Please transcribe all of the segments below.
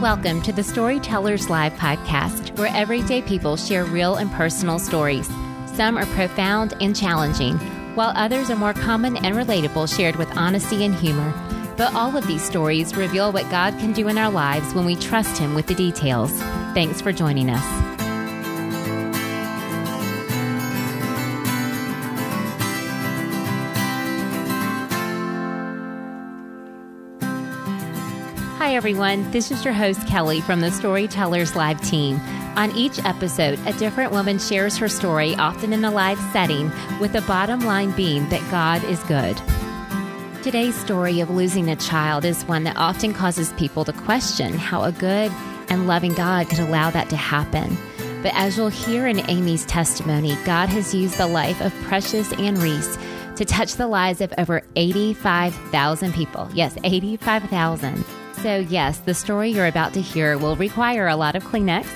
Welcome to the Storytellers Live podcast, where everyday people share real and personal stories. Some are profound and challenging, while others are more common and relatable, shared with honesty and humor. But all of these stories reveal what God can do in our lives when we trust Him with the details. Thanks for joining us. Everyone. This is your host, Kelly, from the Storytellers Live team. On each episode, a different woman shares her story, often in a live setting, with the bottom line being that God is good. Today's story of losing a child is one that often causes people to question how a good and loving God could allow that to happen. But as you'll hear in Amy's testimony, God has used the life of Precious Ann Reese to touch the lives of over 85,000 people. Yes, 85,000. So, yes, the story you're about to hear will require a lot of Kleenex.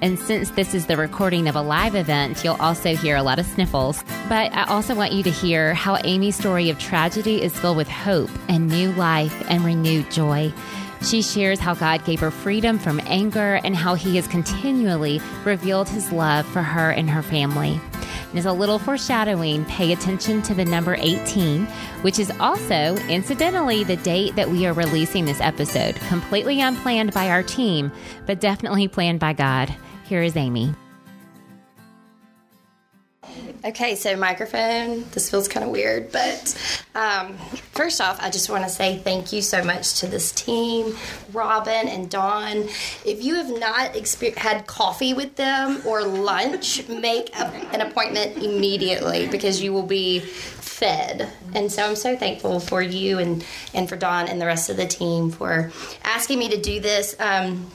And since this is the recording of a live event, you'll also hear a lot of sniffles. But I also want you to hear how Amy's story of tragedy is filled with hope and new life and renewed joy. She shares how God gave her freedom from anger and how He has continually revealed His love for her and her family. And as a little foreshadowing, pay attention to the number 18, which is also, incidentally, the date that we are releasing this episode. Completely unplanned by our team, but definitely planned by God. Here is Amy. Okay, so microphone. This feels kind of weird, but um, first off, I just want to say thank you so much to this team, Robin and Dawn. If you have not exper- had coffee with them or lunch, make a, an appointment immediately because you will be fed. And so I'm so thankful for you and and for Dawn and the rest of the team for asking me to do this. Um,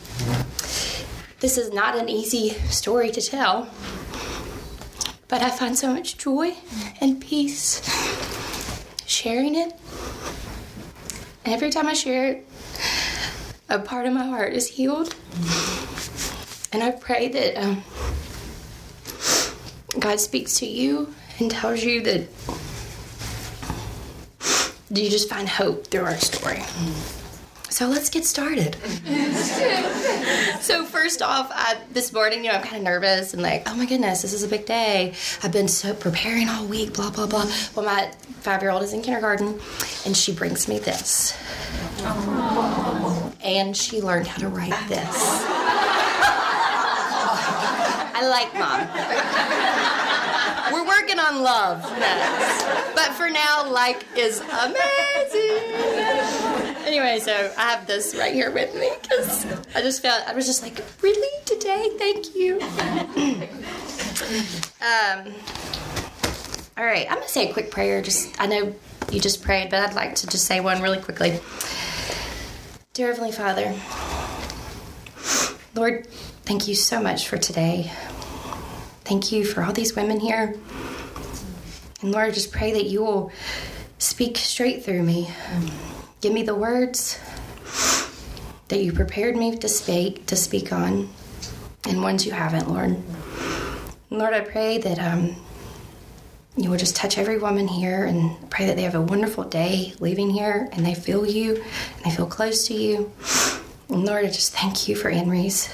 this is not an easy story to tell but I find so much joy and peace sharing it. And every time I share it, a part of my heart is healed. And I pray that um, God speaks to you and tells you that you just find hope through our story. So let's get started. so first off, I, this morning, you know, I'm kind of nervous and like, oh my goodness, this is a big day. I've been so preparing all week, blah blah blah. Well, my five-year-old is in kindergarten, and she brings me this, and she learned how to write this. I like mom. We're working on love next, but for now, like is amazing anyway, so I have this right here with me because I just felt I was just like, really today? Thank you. um, all right, I'm gonna say a quick prayer. Just I know you just prayed, but I'd like to just say one really quickly. Dear Heavenly Father, Lord, thank you so much for today. Thank you for all these women here. And Lord, I just pray that you will speak straight through me. Give me the words that you prepared me to speak to speak on, and ones you haven't, Lord. Lord, I pray that um, you will just touch every woman here and pray that they have a wonderful day leaving here and they feel you and they feel close to you. And Lord, I just thank you for Ann Reese.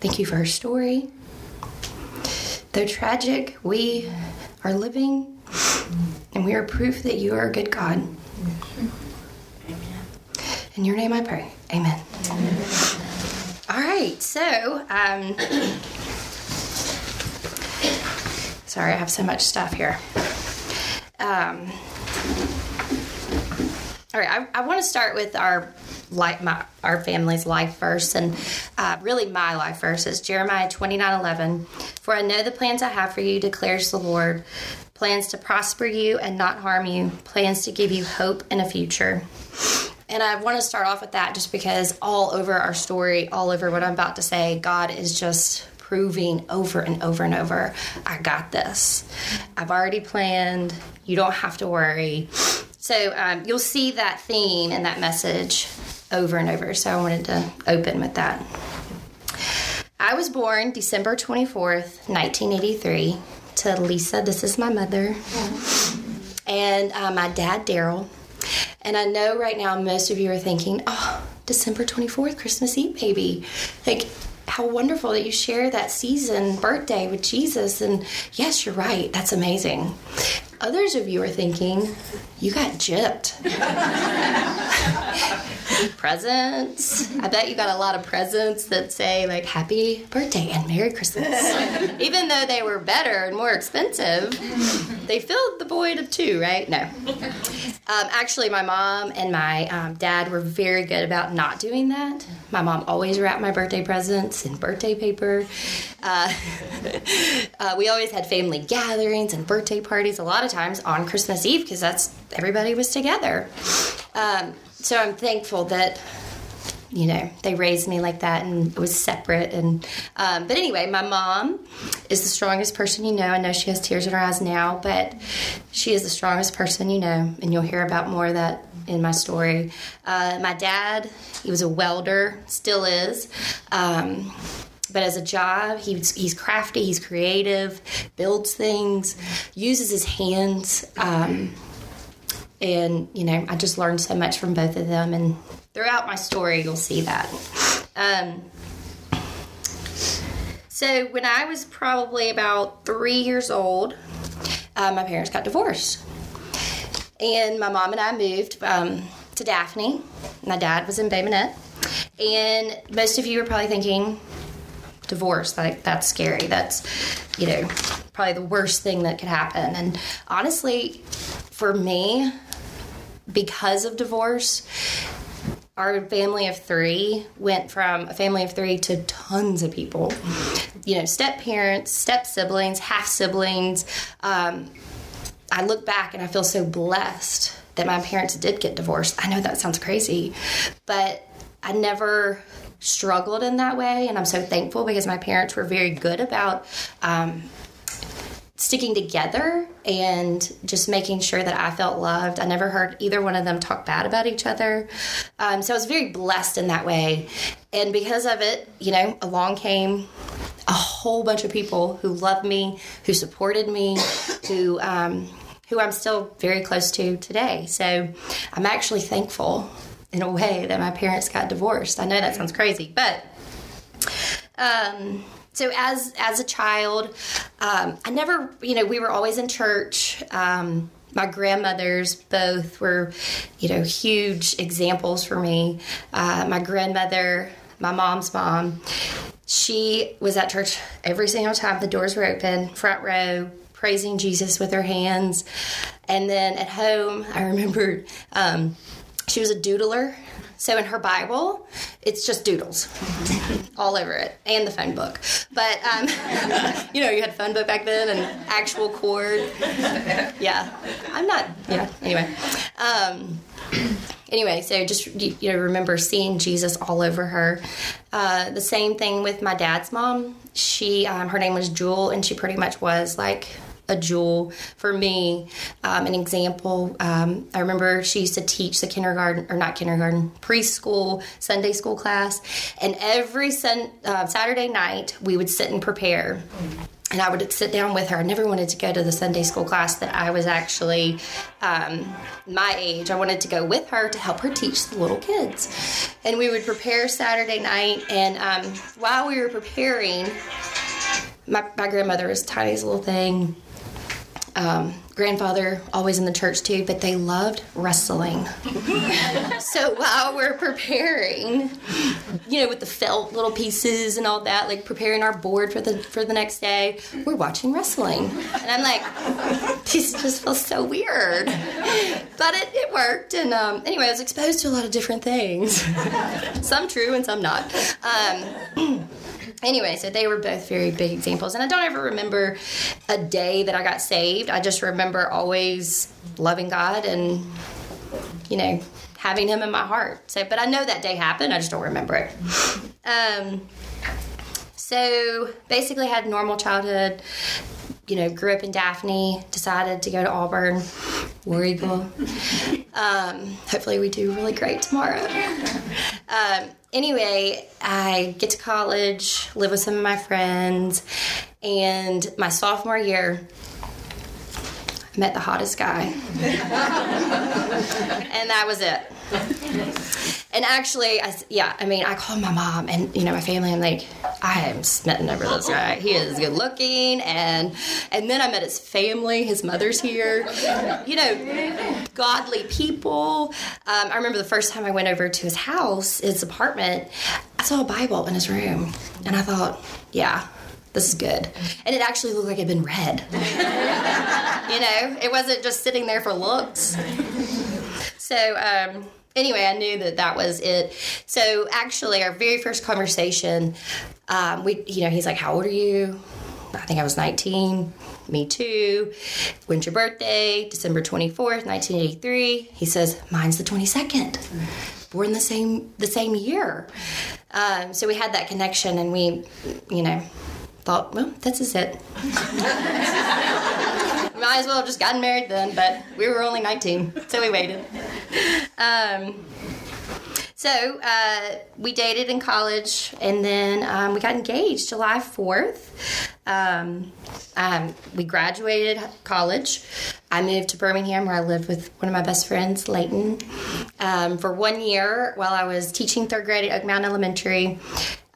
Thank you for her story. Though tragic, we are living and we are proof that you are a good God. In your name I pray. Amen. Amen. All right, so, um, sorry, I have so much stuff here. Um, all right, I, I want to start with our like my our family's life verse and uh, really my life verse is Jeremiah twenty nine eleven. For I know the plans I have for you, declares the Lord, plans to prosper you and not harm you, plans to give you hope and a future. And I want to start off with that just because all over our story, all over what I'm about to say, God is just proving over and over and over I got this. I've already planned. You don't have to worry. So um, you'll see that theme and that message over and over. So I wanted to open with that. I was born December 24th, 1983, to Lisa. This is my mother. And uh, my dad, Daryl. And I know right now most of you are thinking, oh, December 24th, Christmas Eve, baby. Like, how wonderful that you share that season birthday with Jesus. And yes, you're right. That's amazing. Others of you are thinking, you got gypped. presents. I bet you got a lot of presents that say, like, happy birthday and Merry Christmas. Even though they were better and more expensive, they filled the void of two, right? No. Um, actually, my mom and my um, dad were very good about not doing that. My mom always wrapped my birthday presents in birthday paper. Uh, uh, we always had family gatherings and birthday parties a lot of times on Christmas Eve because that's everybody was together. Um, so I'm thankful that you know they raised me like that and it was separate and um, but anyway my mom is the strongest person you know i know she has tears in her eyes now but she is the strongest person you know and you'll hear about more of that in my story uh, my dad he was a welder still is um, but as a job he's, he's crafty he's creative builds things uses his hands um, and you know i just learned so much from both of them and throughout my story you'll see that. Um, so when i was probably about three years old uh, my parents got divorced. And my mom and i moved um, to daphne. My dad was in bay minette and most of you are probably thinking divorce like that's scary that's you know probably the worst thing that could happen and honestly for me because of divorce, our family of three went from a family of three to tons of people. You know, step parents, step siblings, half siblings. Um, I look back and I feel so blessed that my parents did get divorced. I know that sounds crazy, but I never struggled in that way. And I'm so thankful because my parents were very good about. Um, sticking together and just making sure that I felt loved. I never heard either one of them talk bad about each other. Um, so I was very blessed in that way. And because of it, you know, along came a whole bunch of people who loved me, who supported me, who, um, who I'm still very close to today. So I'm actually thankful in a way that my parents got divorced. I know that sounds crazy, but um, so as as a child, um, I never, you know, we were always in church. Um, my grandmothers both were, you know, huge examples for me. Uh, my grandmother, my mom's mom, she was at church every single time the doors were open, front row, praising Jesus with her hands. And then at home, I remembered um, she was a doodler. So in her Bible, it's just doodles all over it and the phone book. But, um, you know, you had phone book back then and actual cord. Yeah. I'm not, yeah, anyway. Um, anyway, so just you, know, remember seeing Jesus all over her. Uh, the same thing with my dad's mom. She, um, her name was Jewel, and she pretty much was like a jewel for me. Um, an example, um, I remember she used to teach the kindergarten, or not kindergarten, preschool, Sunday school class. And every sun, uh, Saturday night, we would sit and prepare. And I would sit down with her. I never wanted to go to the Sunday school class that I was actually um, my age. I wanted to go with her to help her teach the little kids. And we would prepare Saturday night. And um, while we were preparing, my, my grandmother was tiniest little thing um, grandfather always in the church too, but they loved wrestling. so while we're preparing, you know, with the felt little pieces and all that, like preparing our board for the for the next day, we're watching wrestling, and I'm like, this just feels so weird, but it, it worked. And um, anyway, I was exposed to a lot of different things, some true and some not. Um, anyway, so they were both very big examples. And I don't ever remember a day that I got saved. I just remember always loving God and, you know, having Him in my heart. So, but I know that day happened. I just don't remember it. Um, so basically, had normal childhood. You know, grew up in Daphne. Decided to go to Auburn, War Eagle. Um, hopefully, we do really great tomorrow. Um, anyway, I get to college, live with some of my friends, and my sophomore year, I met the hottest guy. and that was it. And actually, I, yeah, I mean, I called my mom and you know my family. I'm like, I am smitten over this guy. He is good looking, and and then I met his family. His mother's here. You know, godly people. Um, I remember the first time I went over to his house, his apartment. I saw a Bible in his room, and I thought, yeah, this is good. And it actually looked like it had been read. you know, it wasn't just sitting there for looks. So, um, anyway, I knew that that was it. So, actually, our very first conversation, um, we, you know, he's like, "How old are you?" I think I was 19. Me too. When's your birthday? December 24th, 1983. He says, "Mine's the 22nd." Born the same the same year. Um, so we had that connection, and we, you know, thought, well, this is it. Might as well have just gotten married then, but we were only 19, so we waited. Um, so uh, we dated in college, and then um, we got engaged July 4th. Um, um, we graduated college. I moved to Birmingham, where I lived with one of my best friends, Layton, um, for one year while I was teaching third grade at Oak Mountain Elementary.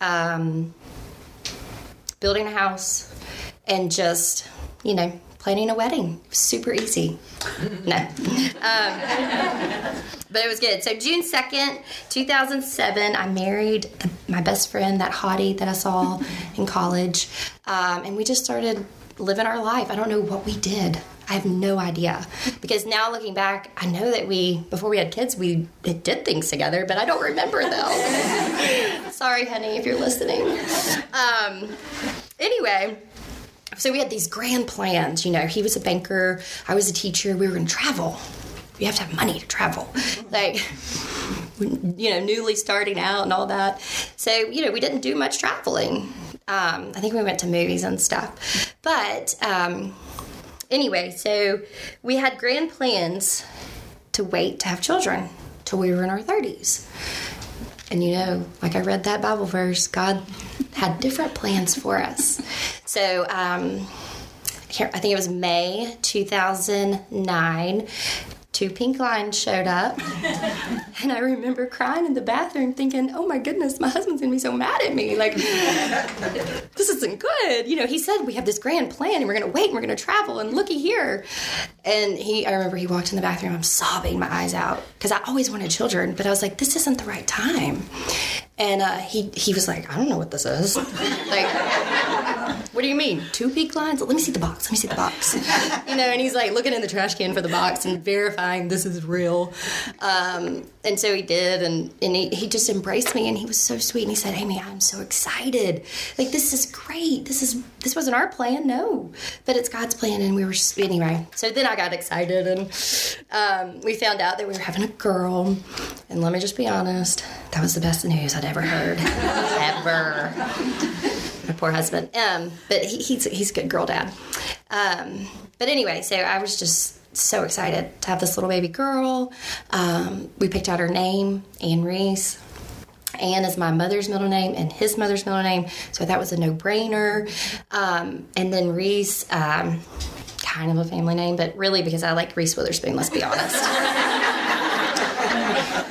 Um, building a house, and just, you know, planning a wedding. Super easy. No. Um, but it was good. So, June 2nd, 2007, I married my best friend, that hottie that I saw in college. Um, and we just started living our life. I don't know what we did. I have no idea because now looking back, I know that we before we had kids we did things together, but I don't remember though. Sorry, honey, if you're listening. Um, anyway, so we had these grand plans. You know, he was a banker, I was a teacher. We were going to travel. You have to have money to travel, like you know, newly starting out and all that. So you know, we didn't do much traveling. Um, I think we went to movies and stuff, but. Um, anyway, so we had grand plans to wait to have children till we were in our 30s. And you know, like I read that Bible verse, God had different plans for us. So, um, I think it was May 2009 two pink lines showed up. and I remember crying in the bathroom thinking, oh my goodness, my husband's gonna be so mad at me. Like, this isn't good. You know, he said we have this grand plan and we're gonna wait and we're gonna travel and looky here. And he, I remember he walked in the bathroom, I'm sobbing my eyes out because I always wanted children, but I was like, this isn't the right time. And uh, he, he was like, I don't know what this is. like, what do you mean? Two peak lines? Let me see the box. Let me see the box. you know, and he's like looking in the trash can for the box and verifying this is real. Um, and so he did, and, and he, he just embraced me, and he was so sweet. And he said, Amy, I'm so excited. Like, this is great. This is this wasn't our plan, no, but it's God's plan. And we were, anyway. So then I got excited, and um, we found out that we were having a girl. And let me just be honest, that was the best news I'd ever heard. ever poor husband. Um, but he, he's he's a good girl dad. Um, but anyway, so I was just so excited to have this little baby girl. Um, we picked out her name, Anne Reese. Anne is my mother's middle name and his mother's middle name, so that was a no brainer. Um, and then Reese, um, kind of a family name, but really because I like Reese Witherspoon, let's be honest.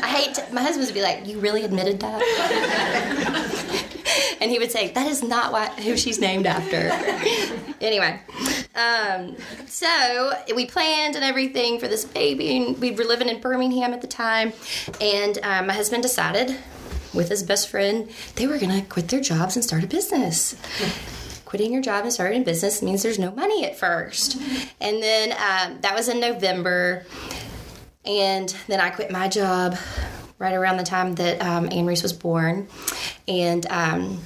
I hate to, my husband would be like, You really admitted that? And he would say, "That is not who she's named after." anyway, um, so we planned and everything for this baby, and we were living in Birmingham at the time, and um, my husband decided with his best friend they were to quit their jobs and start a business. Quitting your job and starting a business means there's no money at first, and then um, that was in November, and then I quit my job right around the time that um, Anne Reese was born. And um,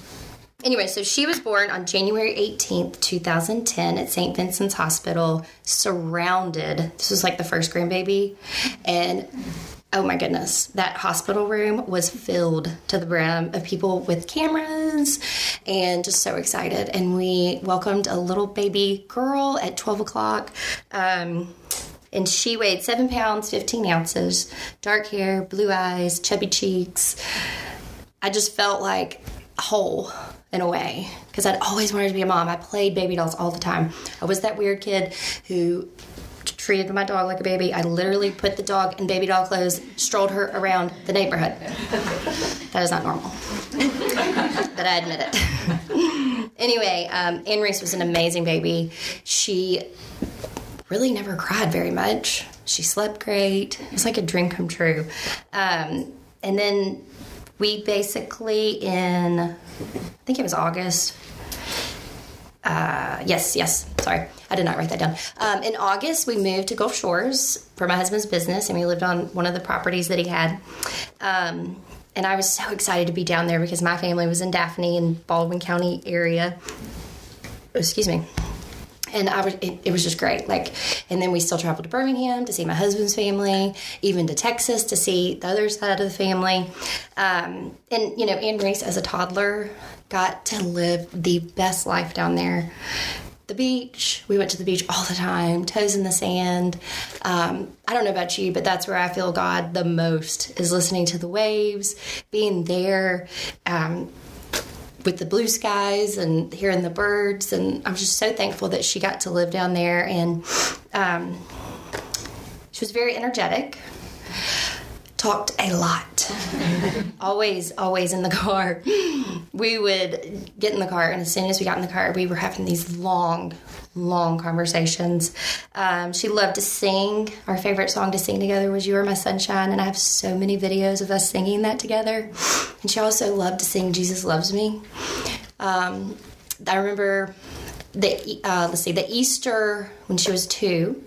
anyway, so she was born on January 18th, 2010, at St. Vincent's Hospital, surrounded. This was like the first grandbaby. And oh my goodness, that hospital room was filled to the brim of people with cameras and just so excited. And we welcomed a little baby girl at 12 o'clock. Um, and she weighed seven pounds, 15 ounces, dark hair, blue eyes, chubby cheeks. I just felt like whole in a way because I'd always wanted to be a mom. I played baby dolls all the time. I was that weird kid who treated my dog like a baby. I literally put the dog in baby doll clothes, strolled her around the neighborhood. That is not normal, but I admit it. anyway, um, Anne Reese was an amazing baby. She really never cried very much. She slept great. It was like a dream come true. Um, and then we basically in, I think it was August. Uh, yes, yes. Sorry, I did not write that down. Um, in August, we moved to Gulf Shores for my husband's business, and we lived on one of the properties that he had. Um, and I was so excited to be down there because my family was in Daphne in Baldwin County area. Excuse me and I was it, it, was just great. Like, and then we still traveled to Birmingham to see my husband's family, even to Texas to see the other side of the family. Um, and you know, Anne Reese as a toddler got to live the best life down there. The beach, we went to the beach all the time, toes in the sand. Um, I don't know about you, but that's where I feel God the most is listening to the waves, being there. Um, with the blue skies and hearing the birds. And I'm just so thankful that she got to live down there. And um, she was very energetic, talked a lot. always, always in the car. We would get in the car, and as soon as we got in the car, we were having these long, long conversations. Um, she loved to sing. Our favorite song to sing together was You Are My Sunshine, and I have so many videos of us singing that together. And she also loved to sing Jesus Loves Me. Um, I remember the uh, let's see the Easter when she was two.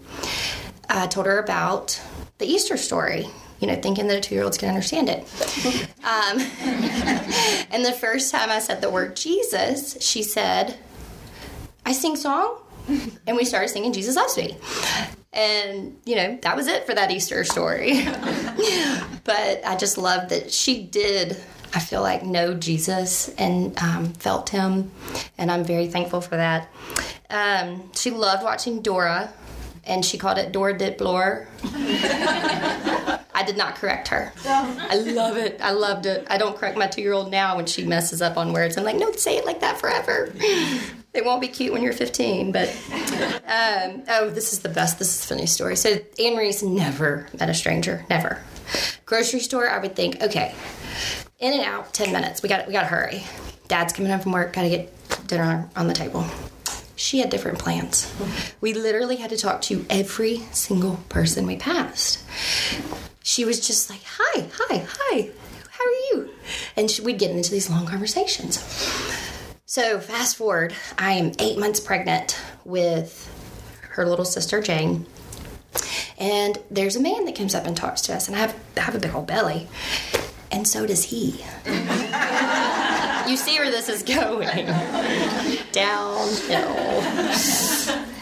I told her about the Easter story. You know, thinking that a two-year-old's can understand it. um, and the first time I said the word Jesus, she said, "I sing song." and we started singing Jesus Loves Me. And, you know, that was it for that Easter story. but I just love that she did, I feel like, know Jesus and um, felt him. And I'm very thankful for that. Um, she loved watching Dora, and she called it Dora Ditblore. I did not correct her. I love it. I loved it. I don't correct my two year old now when she messes up on words. I'm like, no, say it like that forever. It won't be cute when you're 15, but um, oh, this is the best. This is a funny story. So Anne Reese never met a stranger, never. Grocery store, I would think, okay, in and out, 10 minutes. We got we got to hurry. Dad's coming home from work. Got to get dinner on the table. She had different plans. We literally had to talk to every single person we passed. She was just like, "Hi, hi, hi. How are you?" And she, we'd get into these long conversations. So, fast forward, I am eight months pregnant with her little sister, Jane. And there's a man that comes up and talks to us, and I have, I have a big old belly. And so does he. you see where this is going downhill.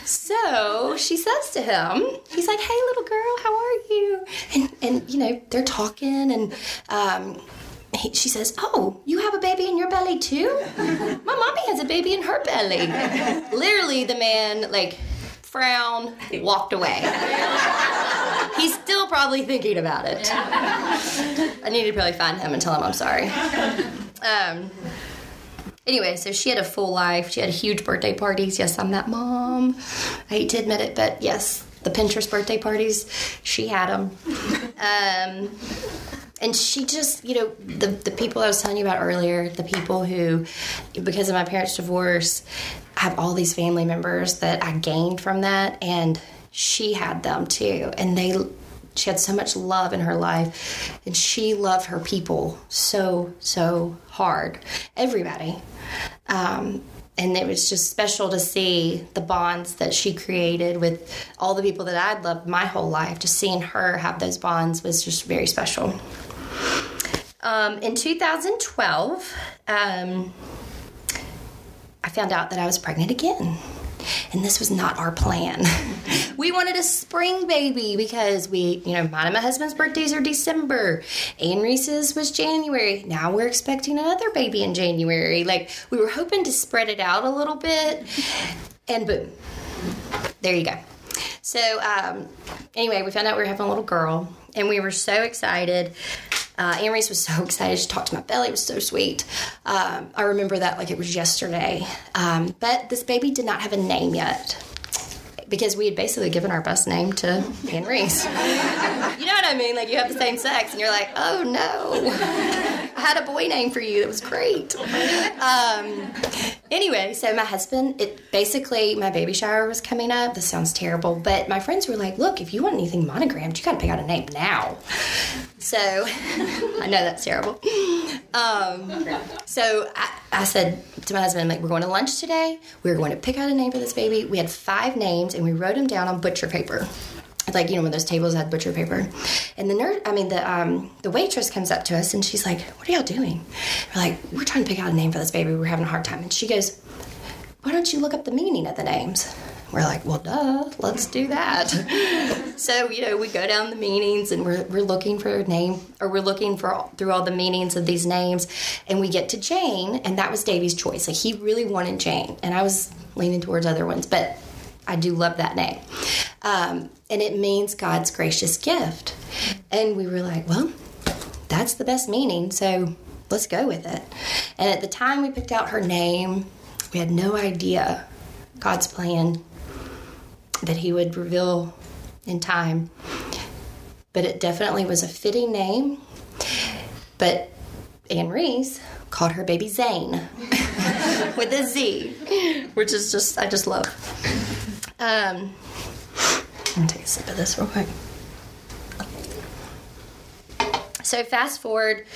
So she says to him, he's like, "Hey, little girl, how are you?" And and you know they're talking, and um, he, she says, "Oh, you have a baby in your belly too? My mommy has a baby in her belly." Literally, the man like frown, walked away. He's still probably thinking about it. I need to probably find him and tell him I'm sorry. Um, anyway, so she had a full life. She had huge birthday parties. Yes, I'm that mom. I hate to admit it, but yes, the Pinterest birthday parties, she had them. Um, and she just you know the the people I was telling you about earlier, the people who, because of my parents' divorce, have all these family members that I gained from that, and she had them too, and they. She had so much love in her life, and she loved her people so so hard. Everybody, um, and it was just special to see the bonds that she created with all the people that I'd loved my whole life. Just seeing her have those bonds was just very special. Um, in 2012, um, I found out that I was pregnant again. And this was not our plan. we wanted a spring baby because we, you know, mine and my husband's birthdays are December. Anne Reese's was January. Now we're expecting another baby in January. Like, we were hoping to spread it out a little bit. And boom, there you go. So, um, anyway, we found out we were having a little girl, and we were so excited. Uh, was so excited. She talked to my belly. It was so sweet. Um, I remember that like it was yesterday. Um, but this baby did not have a name yet. because we had basically given our best name to Reese. you know I mean? Like you have the same sex, and you're like, oh no, I had a boy name for you. That was great. Um, anyway, so my husband, it basically my baby shower was coming up. This sounds terrible, but my friends were like, look, if you want anything monogrammed, you got to pick out a name now. So I know that's terrible. Um, so I, I said to my husband, like, we're going to lunch today. We are going to pick out a name for this baby. We had five names and we wrote them down on butcher paper. Like you know when those tables had butcher paper, and the nurse, I mean the um, the waitress comes up to us and she's like, "What are y'all doing?" We're like, "We're trying to pick out a name for this baby. We're having a hard time." And she goes, "Why don't you look up the meaning of the names?" We're like, well, duh, let's do that. so, you know, we go down the meanings and we're, we're looking for a name, or we're looking for through all the meanings of these names, and we get to Jane, and that was Davey's choice. Like, he really wanted Jane, and I was leaning towards other ones, but I do love that name. Um, and it means God's gracious gift. And we were like, well, that's the best meaning, so let's go with it. And at the time we picked out her name, we had no idea God's plan that he would reveal in time. But it definitely was a fitting name. But Anne Reese called her baby Zane with a Z, which is just, I just love. Um, I'm take a sip of this real quick. So, fast forward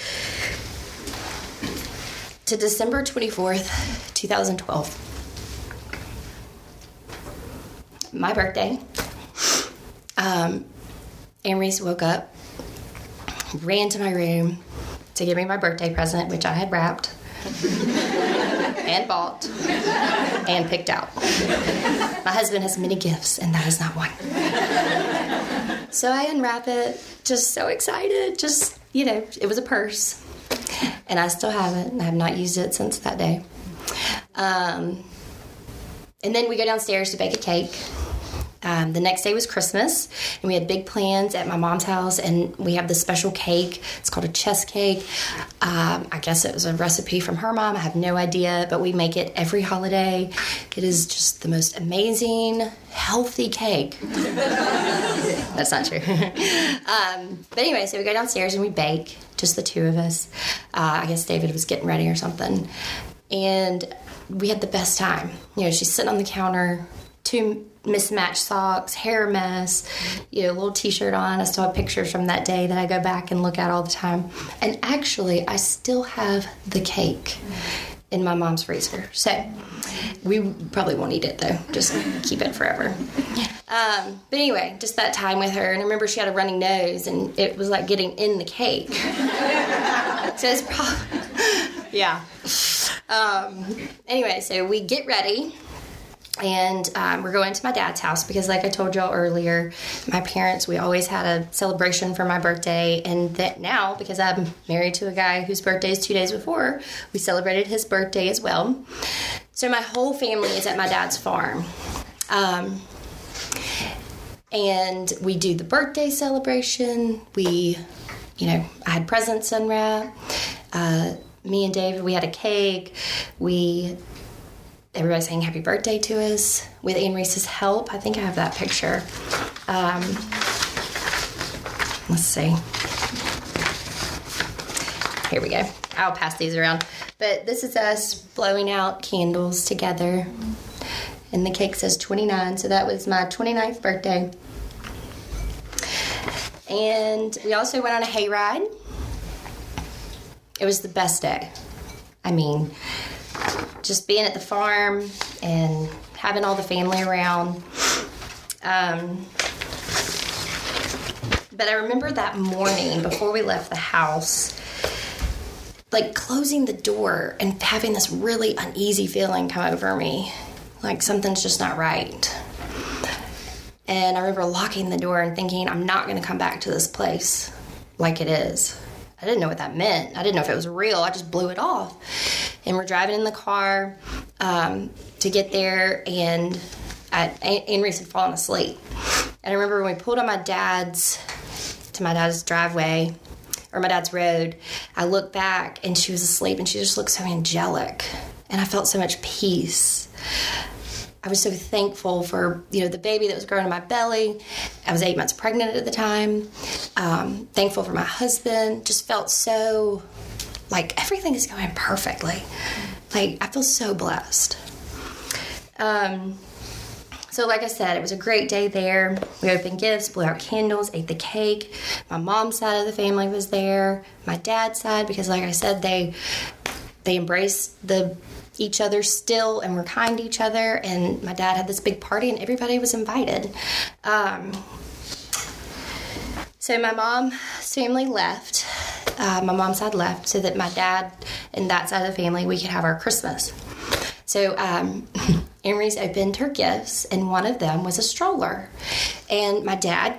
to December 24th, 2012 my birthday. Um, Anne woke up, ran to my room to give me my birthday present, which I had wrapped and bought and picked out. My husband has many gifts, and that is not one. So I unwrap it, just so excited. Just, you know, it was a purse. And I still have it, and I have not used it since that day. Um, and then we go downstairs to bake a cake. Um, the next day was Christmas, and we had big plans at my mom's house, and we have this special cake. It's called a chess cake. Um, I guess it was a recipe from her mom. I have no idea, but we make it every holiday. It is just the most amazing, healthy cake. That's not true. um, but anyway, so we go downstairs and we bake, just the two of us. Uh, I guess David was getting ready or something. And we had the best time. You know, she's sitting on the counter, two mismatched socks, hair mess, you know, little t-shirt on. I still have pictures from that day that I go back and look at all the time. And actually, I still have the cake in my mom's freezer. So we probably won't eat it though. Just keep it forever. Um, but anyway, just that time with her, and I remember she had a running nose, and it was like getting in the cake. so it's probably yeah. Um, anyway, so we get ready and um, we're going to my dad's house because like i told y'all earlier my parents we always had a celebration for my birthday. And that now because i'm married to a guy whose birthday is two days before we celebrated his birthday as well. So my whole family is at my dad's farm. Um, and we do the birthday celebration. We you know i had presents unwrapped uh, me and david we had a cake. We everybody saying happy birthday to us with Anne Reese's help. I think I have that picture. Um, let's see. Here we go. I'll pass these around. But this is us blowing out candles together. And the cake says 29, so that was my 29th birthday. And we also went on a hayride. It was the best day. I mean, just being at the farm and having all the family around. Um, but I remember that morning before we left the house, like closing the door and having this really uneasy feeling come over me, like something's just not right. And I remember locking the door and thinking, I'm not going to come back to this place like it is. I didn't know what that meant. I didn't know if it was real. I just blew it off and we're driving in the car um, to get there, and I, Anne Reese had fallen asleep. And I remember when we pulled on my dad's to my dad's driveway or my dad's road, I looked back and she was asleep, and she just looked so angelic, and I felt so much peace. I was so thankful for you know the baby that was growing in my belly. I was eight months pregnant at the time. Um, thankful for my husband. Just felt so like everything is going perfectly. Like I feel so blessed. Um, so, like I said, it was a great day there. We opened gifts, blew out candles, ate the cake. My mom's side of the family was there. My dad's side, because like I said, they they embraced the each other still and were kind to each other. And my dad had this big party, and everybody was invited. Um, so my mom's family left. Uh, my mom's side left so that my dad and that side of the family we could have our Christmas. So um, Anne Reese opened her gifts, and one of them was a stroller. And my dad,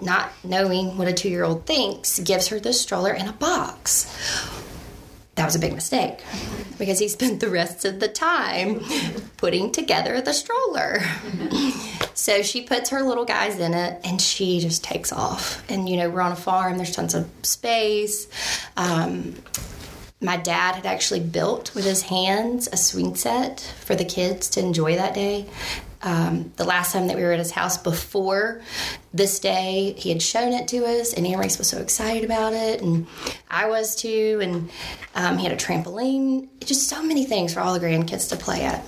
not knowing what a two year old thinks, gives her the stroller in a box. That was a big mistake because he spent the rest of the time putting together the stroller. so she puts her little guys in it and she just takes off. And, you know, we're on a farm, there's tons of space. Um, my dad had actually built with his hands a swing set for the kids to enjoy that day. Um, the last time that we were at his house before this day, he had shown it to us, and Anne Reese was so excited about it, and I was too. And um, he had a trampoline, just so many things for all the grandkids to play at.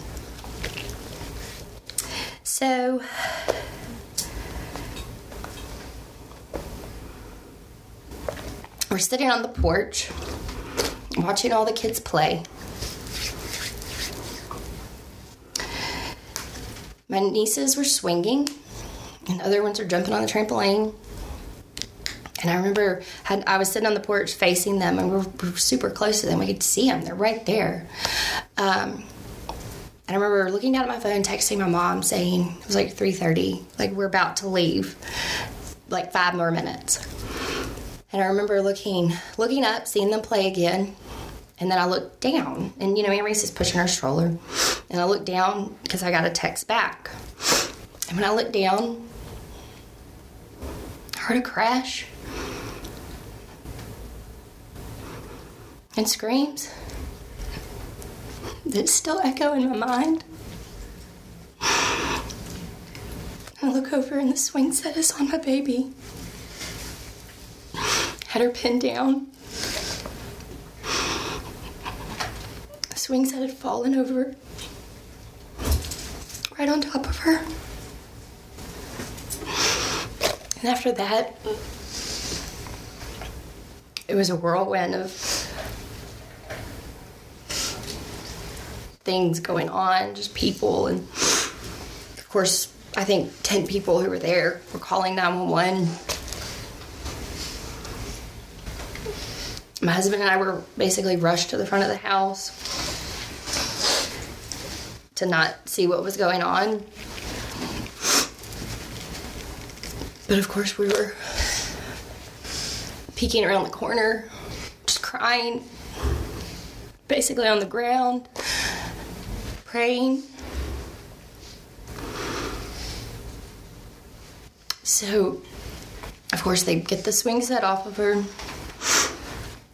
So, we're sitting on the porch watching all the kids play. My nieces were swinging, and other ones were jumping on the trampoline. And I remember had, I was sitting on the porch facing them, and we were, we were super close to them. We could see them; they're right there. Um, and I remember looking down at my phone, texting my mom, saying it was like three thirty, like we're about to leave, like five more minutes. And I remember looking looking up, seeing them play again. And then I looked down, and you know, Reese is pushing her stroller. And I looked down because I got a text back. And when I looked down, I heard a crash and screams that still echo in my mind. I look over, and the swing set is on my baby had her pinned down. The swing set had fallen over right on top of her. And after that, it was a whirlwind of things going on, just people. And of course, I think 10 people who were there were calling 911 my husband and I were basically rushed to the front of the house to not see what was going on. But of course, we were peeking around the corner, just crying, basically on the ground, praying. So, of course, they get the swing set off of her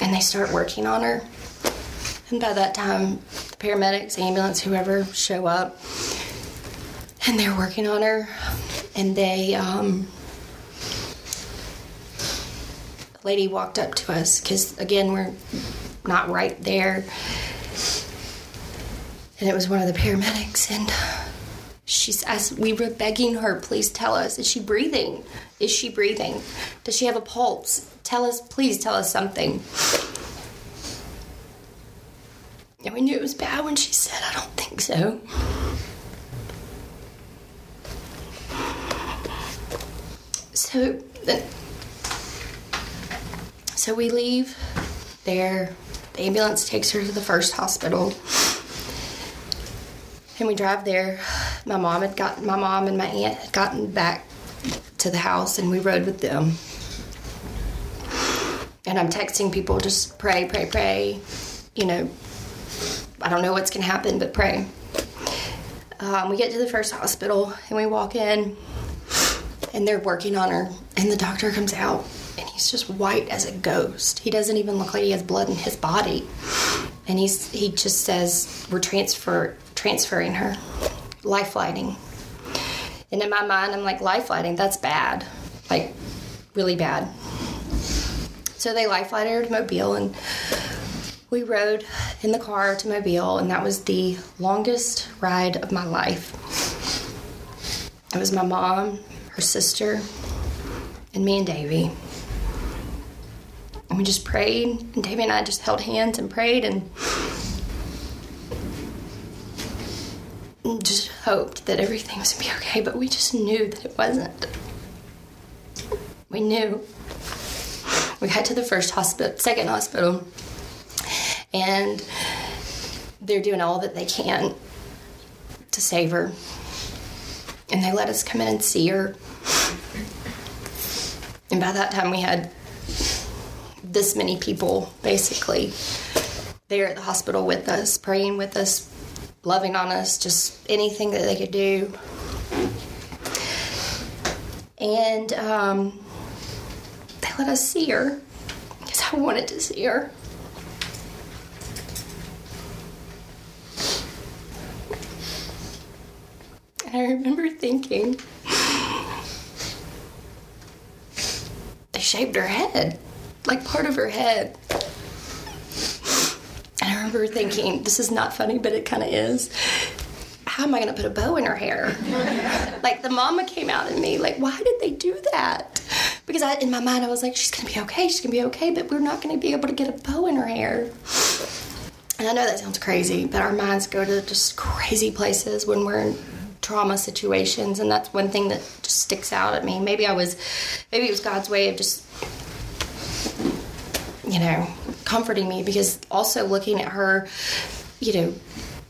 and they start working on her. And by that time, paramedics, ambulance, whoever show up, and they're working on her, and they, um, lady walked up to us because again we're not right there, and it was one of the paramedics, and she's as we were begging her, please tell us, is she breathing? Is she breathing? Does she have a pulse? Tell us, please tell us something. And we knew it was bad when she said, I don't think so. So, so we leave there. The ambulance takes her to the first hospital. And we drive there. My mom had gotten, my mom and my aunt had gotten back to the house, and we rode with them and I'm texting people just pray, pray, pray. You know, I don't know what's going to happen, but pray. Um, we get to the first hospital and we walk in, and they're working on her, and the doctor comes out, and he's just white as a ghost. He doesn't even look like he has blood in his body, and he's he just says we're transfer transferring her, life flighting. And in my mind, I'm like, life flighting, that's bad. Like, really bad. So they life flighted her to Mobile, and we rode in the car to Mobile, and that was the longest ride of my life. It was my mom, her sister, and me and Davy. And we just prayed, and Davy and I just held hands and prayed and just hoped that everything was gonna be okay, but we just knew that it wasn't. We knew. We got to the first hospital, second hospital, and they're doing all that they can to save her. And they let us come in and see her. And by that time, we had this many people basically there at the hospital with us, praying with us, loving on us, just anything that they could do. And um, they let us see her because I wanted to see her. I remember thinking, they shaved her head, like part of her head. And I remember thinking, this is not funny, but it kind of is. How am I going to put a bow in her hair? like the mama came out in me, like, why did they do that? Because I, in my mind, I was like, she's going to be okay, she's going to be okay, but we're not going to be able to get a bow in her hair. And I know that sounds crazy, but our minds go to just crazy places when we're trauma situations, and that's one thing that just sticks out at me. Maybe I was, maybe it was God's way of just, you know, comforting me because also looking at her, you know,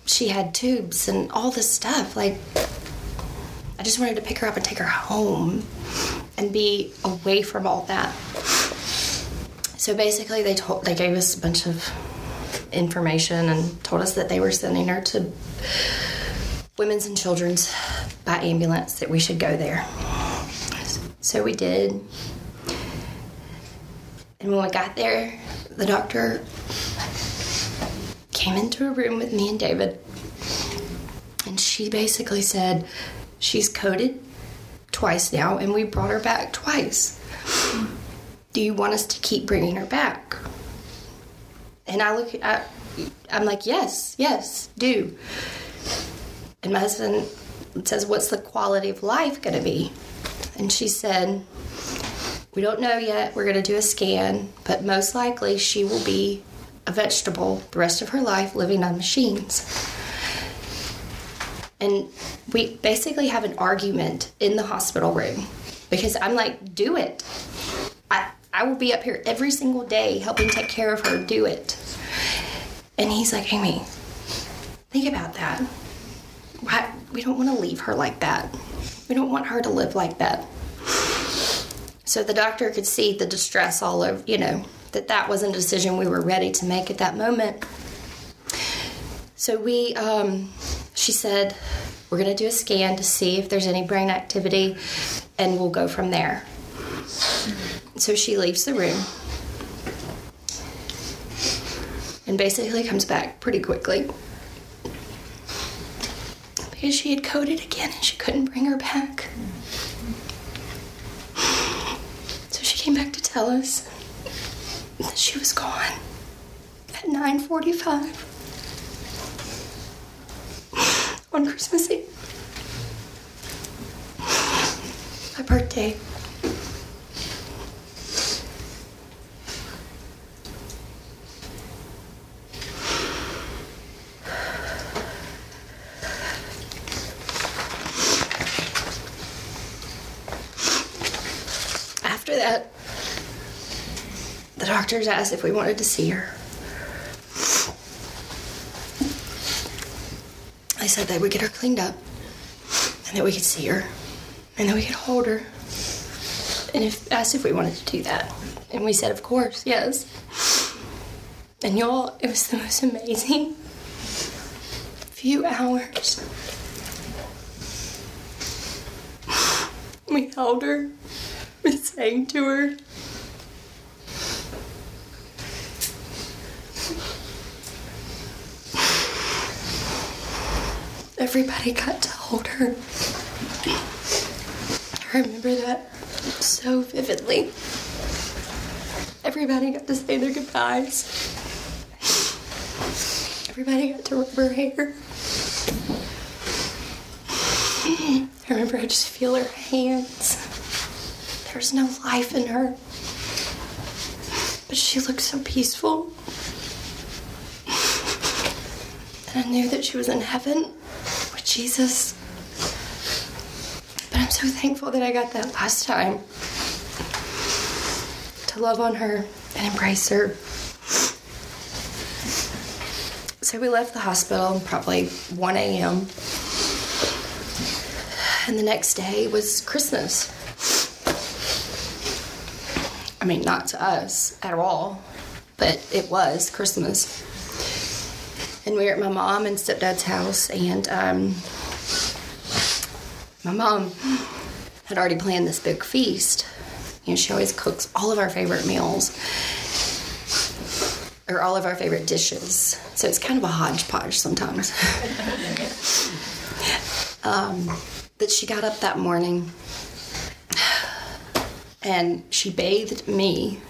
she had tubes and all this stuff. Like, I just wanted to pick her up and take her home and be away from all that. So basically, they told they gave us a bunch of information and told us that they were sending her to women's and children's by ambulance that we should go there. So we did. And when we got there, the doctor came into a room with me and David. And she basically said, She's coded twice now, and we brought her back twice. Do you want us to keep bringing her back? And I look at, I'm like, Yes, yes, do. And my husband says, What's the quality of life going to be? And she said, We don't know yet. We're going to do a scan, but most likely she will be a vegetable the rest of her life living on machines. And we basically have an argument in the hospital room because I'm like, Do it. I, I will be up here every single day helping take care of her. Do it. And he's like, Amy, think about that. We don't want to leave her like that. We don't want her to live like that. So the doctor could see the distress all over, you know, that that wasn't a decision we were ready to make at that moment. So we, um, she said, we're going to do a scan to see if there's any brain activity, and we'll go from there. So she leaves the room and basically comes back pretty quickly because she had coded again and she couldn't bring her back. So she came back to tell us that she was gone at 9:45 on Christmas Eve. My birthday. After that, the doctors asked if we wanted to see her. I said that we get her cleaned up and that we could see her and that we could hold her. And if asked if we wanted to do that. And we said, of course, yes. And y'all, it was the most amazing few hours. We held her, we sang to her. Everybody got to hold her. I remember that so vividly. Everybody got to say their goodbyes. Everybody got to rub her hair. I remember I just feel her hands. There's no life in her. But she looked so peaceful. And I knew that she was in heaven Jesus. But I'm so thankful that I got that last time to love on her and embrace her. So we left the hospital probably 1 a.m. And the next day was Christmas. I mean, not to us at all, but it was Christmas. And we were at my mom and stepdad's house, and um, my mom had already planned this big feast. You know, she always cooks all of our favorite meals or all of our favorite dishes. So it's kind of a hodgepodge sometimes. um, but she got up that morning and she bathed me,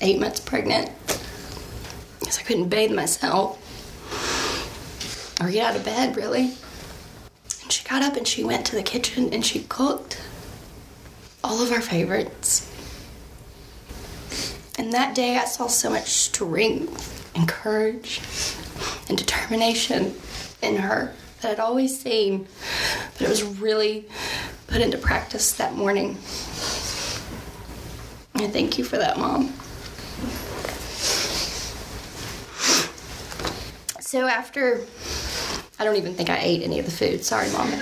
eight months pregnant, because I couldn't bathe myself or get out of bed really. And she got up and she went to the kitchen and she cooked all of our favorites. And that day I saw so much strength and courage and determination in her that I'd always seen, but it was really put into practice that morning. And thank you for that, Mom. So after, I don't even think I ate any of the food. Sorry, Mom.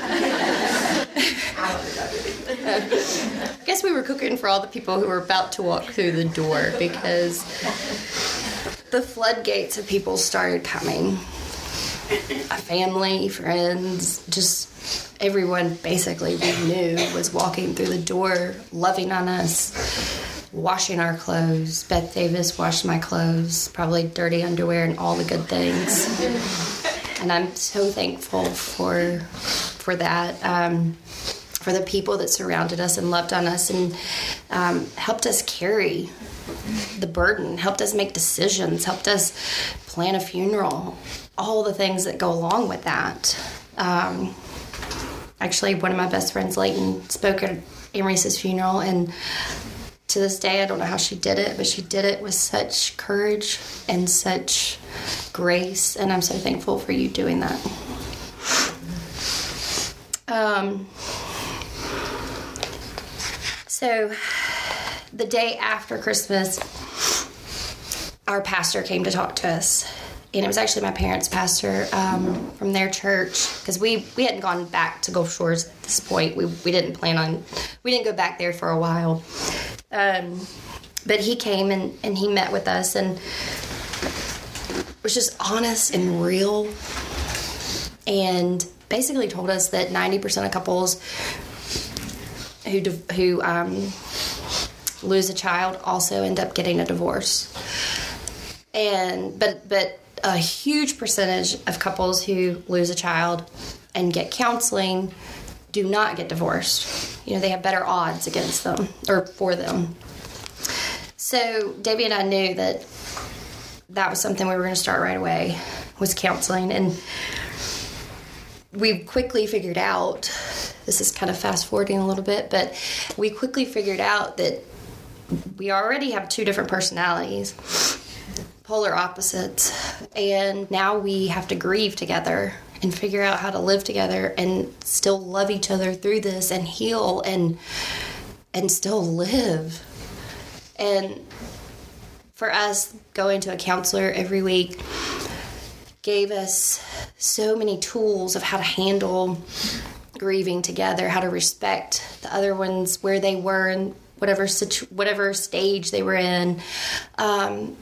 I guess we were cooking for all the people who were about to walk through the door because the floodgates of people started coming. Family, friends, just everyone basically we knew was walking through the door, loving on us, washing our clothes. Beth Davis washed my clothes, probably dirty underwear and all the good things. And I'm so thankful for for that. Um, for the people that surrounded us and loved on us and um, helped us carry the burden, helped us make decisions, helped us plan a funeral, all the things that go along with that. Um, actually, one of my best friends, Leighton, spoke at Anne Reese's funeral, and to this day, I don't know how she did it, but she did it with such courage and such grace, and I'm so thankful for you doing that. Um, so, the day after Christmas, our pastor came to talk to us. And it was actually my parents' pastor um, from their church because we, we hadn't gone back to Gulf Shores at this point. We, we didn't plan on, we didn't go back there for a while. Um, but he came and, and he met with us and was just honest and real and basically told us that 90% of couples who who um, lose a child also end up getting a divorce. And but but a huge percentage of couples who lose a child and get counseling do not get divorced. You know, they have better odds against them or for them. So Davey and I knew that that was something we were going to start right away was counseling and we quickly figured out this is kind of fast forwarding a little bit, but we quickly figured out that we already have two different personalities, polar opposites, and now we have to grieve together and figure out how to live together and still love each other through this and heal and and still live. And for us going to a counselor every week gave us so many tools of how to handle grieving together, how to respect the other ones where they were and whatever situ- whatever stage they were in. Um,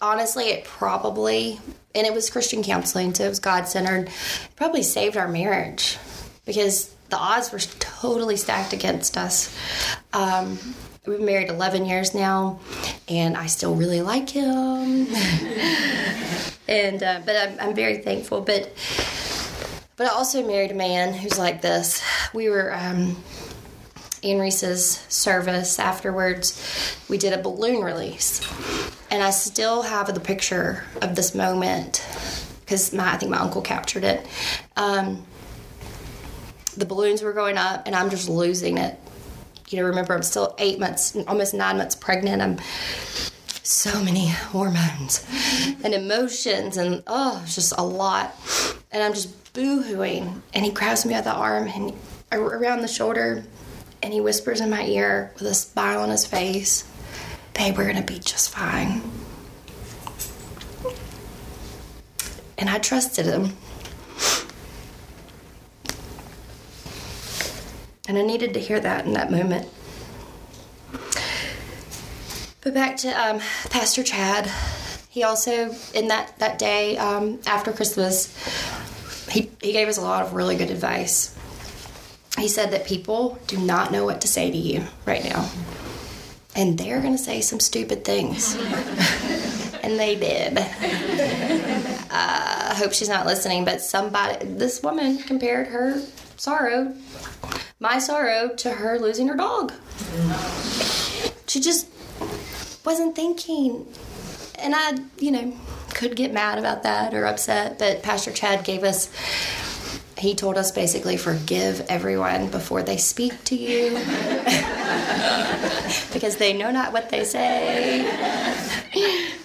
honestly, it probably and it was Christian counseling, so it was God centered. Probably saved our marriage because the odds were totally stacked against us. Um, we've been married 11 years now, and I still really like him. and uh, but I'm, I'm very thankful. But but I also married a man who's like this. We were. Um, in Reese's service afterwards, we did a balloon release. And I still have the picture of this moment because I think my uncle captured it. Um, the balloons were going up, and I'm just losing it. You know, remember, I'm still eight months, almost nine months pregnant. I'm so many hormones and emotions, and oh, it's just a lot. And I'm just boo hooing. And he grabs me by the arm and around the shoulder, and he whispers in my ear with a smile on his face, Babe, we're gonna be just fine. And I trusted him. And I needed to hear that in that moment. But back to um, Pastor Chad. He also, in that, that day um, after Christmas, he, he gave us a lot of really good advice. He said that people do not know what to say to you right now. And they're going to say some stupid things. and they did. Uh, I hope she's not listening, but somebody, this woman compared her sorrow my sorrow to her losing her dog. She just wasn't thinking. And I, you know, could get mad about that or upset, but Pastor Chad gave us he told us basically forgive everyone before they speak to you. Because they know not what they say.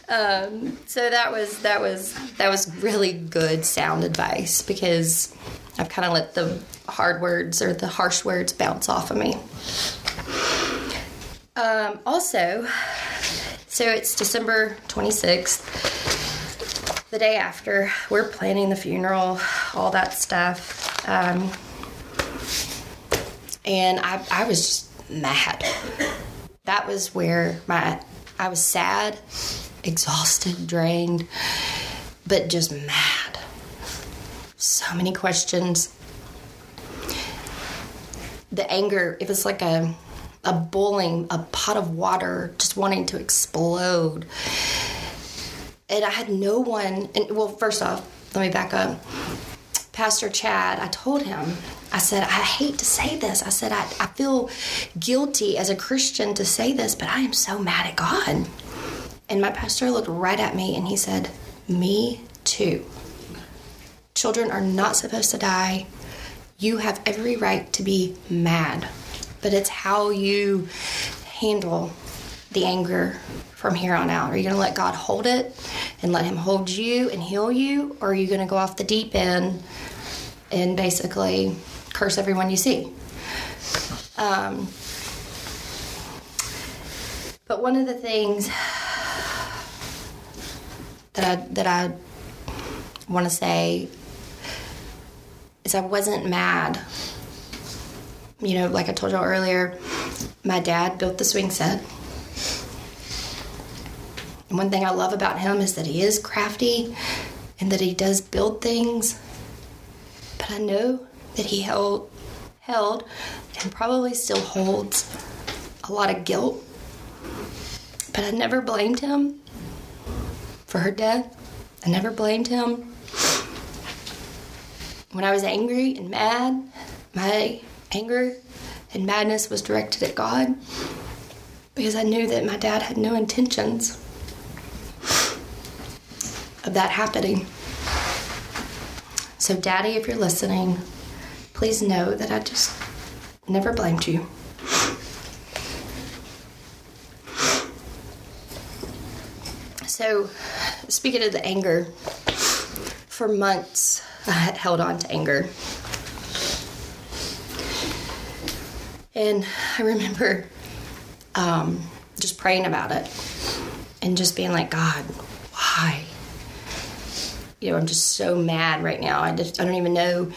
Um, so that was that was that was really good sound advice because i've kind of let the hard words or the harsh words bounce off of me. Um, also, so it's December 26th, the day after. We're planning the funeral, all that stuff. Um, and I, I was just mad. That was where my I was sad, exhausted, drained, but just mad. So many questions the anger, it was like a a boiling a pot of water just wanting to explode. And I had no one and well first off, let me back up. Pastor Chad, I told him, I said, I hate to say this. I said, I, I feel guilty as a Christian to say this, but I am so mad at God. And my pastor looked right at me and he said, Me too. Children are not supposed to die. You have every right to be mad, but it's how you handle the anger from here on out. Are you going to let God hold it and let Him hold you and heal you, or are you going to go off the deep end and basically curse everyone you see? Um, but one of the things that I, that I want to say is I wasn't mad. You know, like I told y'all earlier, my dad built the swing set. One thing I love about him is that he is crafty and that he does build things. But I know that he held held and probably still holds a lot of guilt. But I never blamed him for her death. I never blamed him when I was angry and mad, my anger and madness was directed at God because I knew that my dad had no intentions of that happening. So, Daddy, if you're listening, please know that I just never blamed you. So, speaking of the anger, for months I held on to anger. And I remember um, just praying about it and just being like, God, why? You know, I'm just so mad right now. I just I don't even know.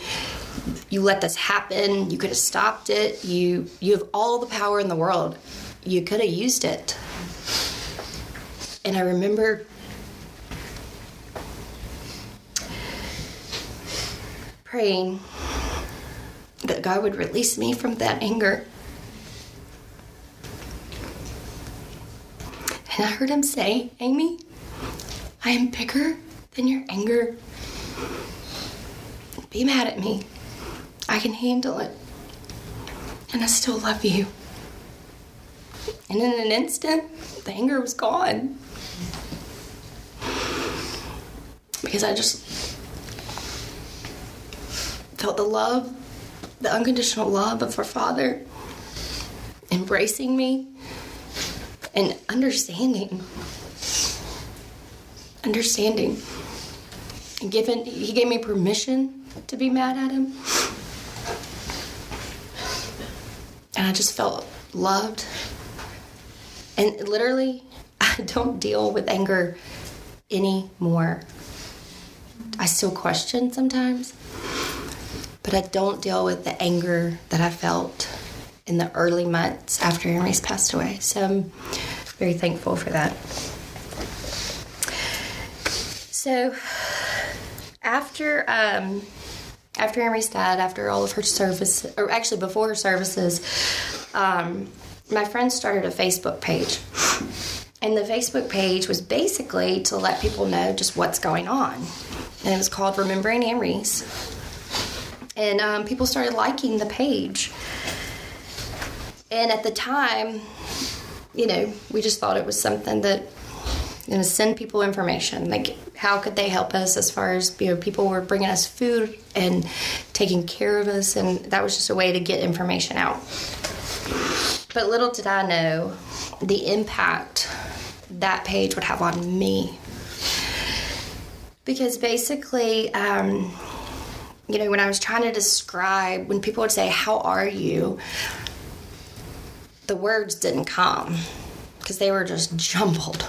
You let this happen. You could have stopped it. You you have all the power in the world. You could have used it. And I remember praying that God would release me from that anger. And I heard him say, Amy, I am bigger than your anger. Be mad at me. I can handle it. And I still love you. And in an instant, the anger was gone. Because I just felt the love, the unconditional love of her father embracing me and understanding. Understanding. Given he gave me permission to be mad at him. And I just felt loved. And literally, I don't deal with anger anymore. I still question sometimes, but I don't deal with the anger that I felt in the early months after Anne Reese passed away. So I'm very thankful for that. So after um, after Anne Reese died, after all of her service, or actually before her services, um, my friends started a Facebook page. And the Facebook page was basically to let people know just what's going on. And it was called Remembering Anne Reese. And um, people started liking the page. And at the time, you know, we just thought it was something that you send people information. Like, how could they help us as far as, you know, people were bringing us food and taking care of us, and that was just a way to get information out. But little did I know the impact that page would have on me. Because basically, um, you know, when I was trying to describe, when people would say, How are you? the words didn't come because they were just jumbled.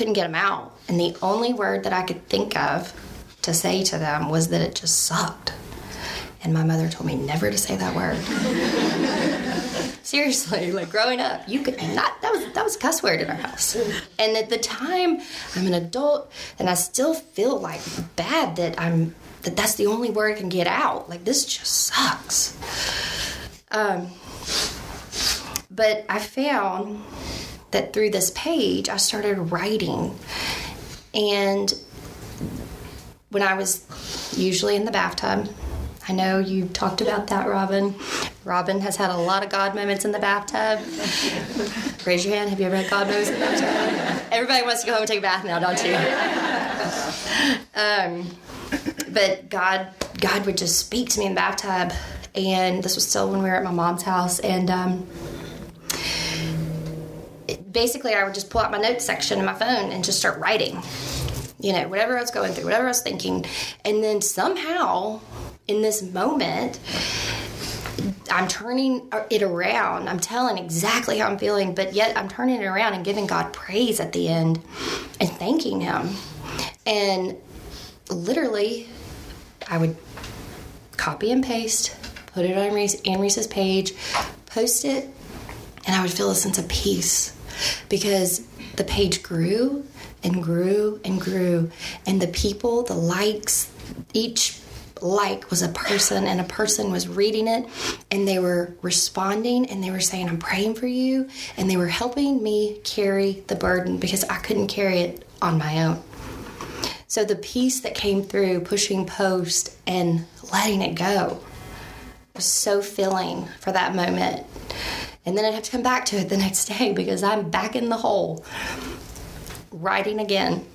Couldn't get them out. And the only word that I could think of to say to them was that it just sucked. And my mother told me never to say that word. Seriously, like growing up, you could not that was that was a cuss word in our house. And at the time, I'm an adult and I still feel like bad that I'm that that's the only word I can get out. Like this just sucks. Um but I found that through this page, I started writing. And when I was usually in the bathtub, I know you talked about that, Robin. Robin has had a lot of God moments in the bathtub. Raise your hand. Have you ever had God moments in the bathtub? Everybody wants to go home and take a bath now, don't you? Um, but God, God would just speak to me in the bathtub, and this was still when we were at my mom's house, and um, basically I would just pull out my notes section in my phone and just start writing. You know, whatever I was going through, whatever I was thinking. And then somehow in this moment, I'm turning it around. I'm telling exactly how I'm feeling, but yet I'm turning it around and giving God praise at the end and thanking Him. And literally, I would copy and paste, put it on Reese's page, post it, and I would feel a sense of peace because the page grew and grew and grew, and the people, the likes, each like was a person and a person was reading it and they were responding and they were saying i'm praying for you and they were helping me carry the burden because i couldn't carry it on my own. So the peace that came through pushing post and letting it go was so filling for that moment and then I'd have to come back to it the next day because I'm back in the hole. Writing again,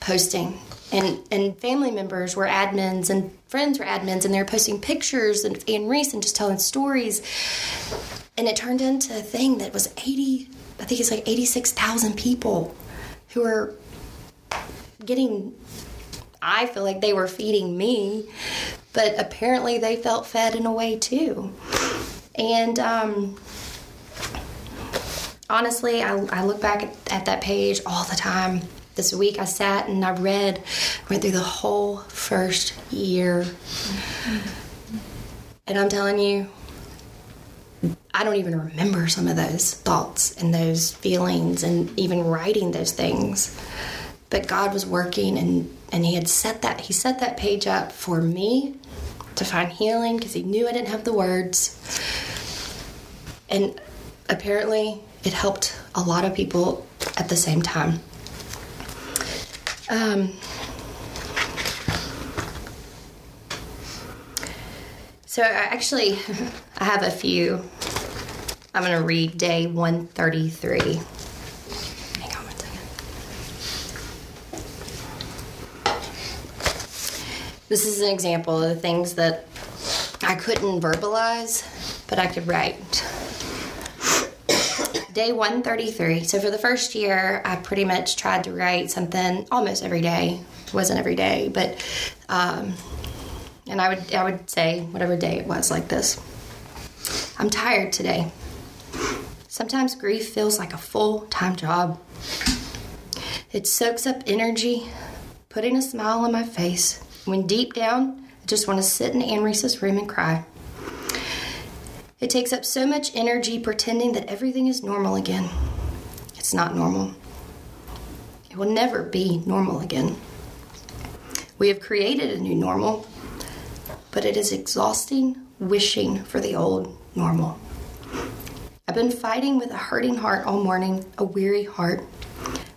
posting. And, and family members were admins and friends were admins and they were posting pictures and Anne Reese and just telling stories. And it turned into a thing that was 80, I think it's like 86,000 people who are getting, I feel like they were feeding me, but apparently they felt fed in a way too. And um, honestly, I, I look back at, at that page all the time. This week I sat and I read, went through the whole first year. And I'm telling you, I don't even remember some of those thoughts and those feelings and even writing those things. But God was working and, and he had set that he set that page up for me to find healing because he knew I didn't have the words. And apparently, it helped a lot of people at the same time. Um, so, I actually, I have a few. I'm going to read day 133. Hang on one second. This is an example of the things that I couldn't verbalize, but I could write day 133. So for the first year, I pretty much tried to write something almost every day. It wasn't every day, but um, and I would I would say whatever day it was like this. I'm tired today. Sometimes grief feels like a full-time job. It soaks up energy, putting a smile on my face, when deep down I just want to sit in Anne Reese's room and cry. It takes up so much energy pretending that everything is normal again. It's not normal. It will never be normal again. We have created a new normal, but it is exhausting wishing for the old normal. I've been fighting with a hurting heart all morning, a weary heart.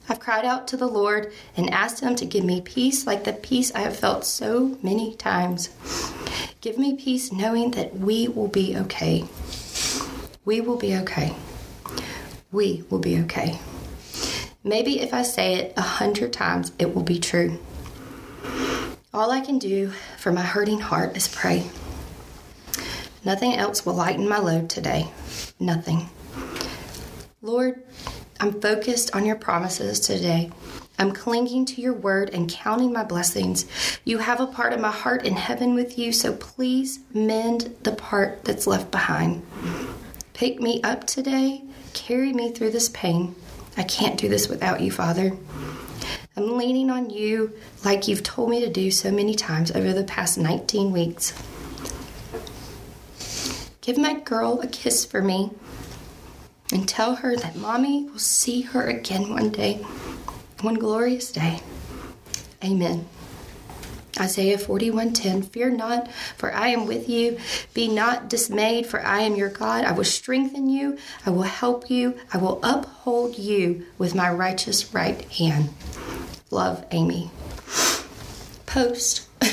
I've cried out to the Lord and asked Him to give me peace like the peace I have felt so many times. Give me peace knowing that we will be okay. We will be okay. We will be okay. Maybe if I say it a hundred times, it will be true. All I can do for my hurting heart is pray. Nothing else will lighten my load today. Nothing. Lord, I'm focused on your promises today. I'm clinging to your word and counting my blessings. You have a part of my heart in heaven with you, so please mend the part that's left behind. Pick me up today. Carry me through this pain. I can't do this without you, Father. I'm leaning on you like you've told me to do so many times over the past 19 weeks. Give my girl a kiss for me and tell her that mommy will see her again one day one glorious day. Amen. Isaiah 41:10 Fear not for I am with you. Be not dismayed for I am your God. I will strengthen you. I will help you. I will uphold you with my righteous right hand. Love Amy. Post.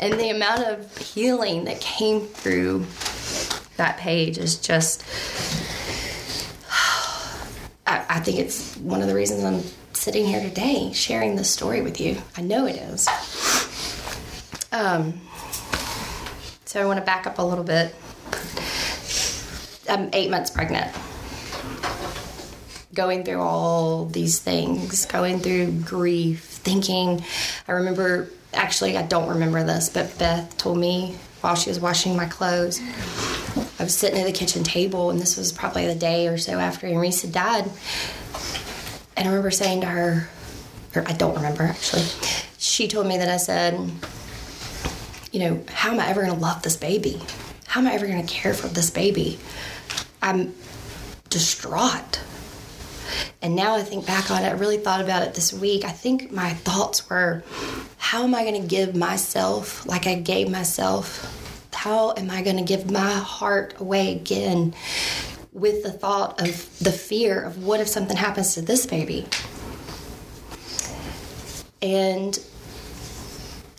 And the amount of healing that came through that page is just I, I think it's one of the reasons I'm sitting here today sharing this story with you. I know it is. Um, so I want to back up a little bit. I'm eight months pregnant. Going through all these things, going through grief, thinking. I remember, actually, I don't remember this, but Beth told me while she was washing my clothes I was sitting at the kitchen table, and this was probably the day or so after Anne Reese had died. And I remember saying to her, or I don't remember actually, she told me that I said, you know, how am I ever going to love this baby? How am I ever going to care for this baby? I'm distraught. And now I think back on it, I really thought about it this week. I think my thoughts were, how am I going to give myself like I gave myself how am I going to give my heart away again with the thought of the fear of what if something happens to this baby? And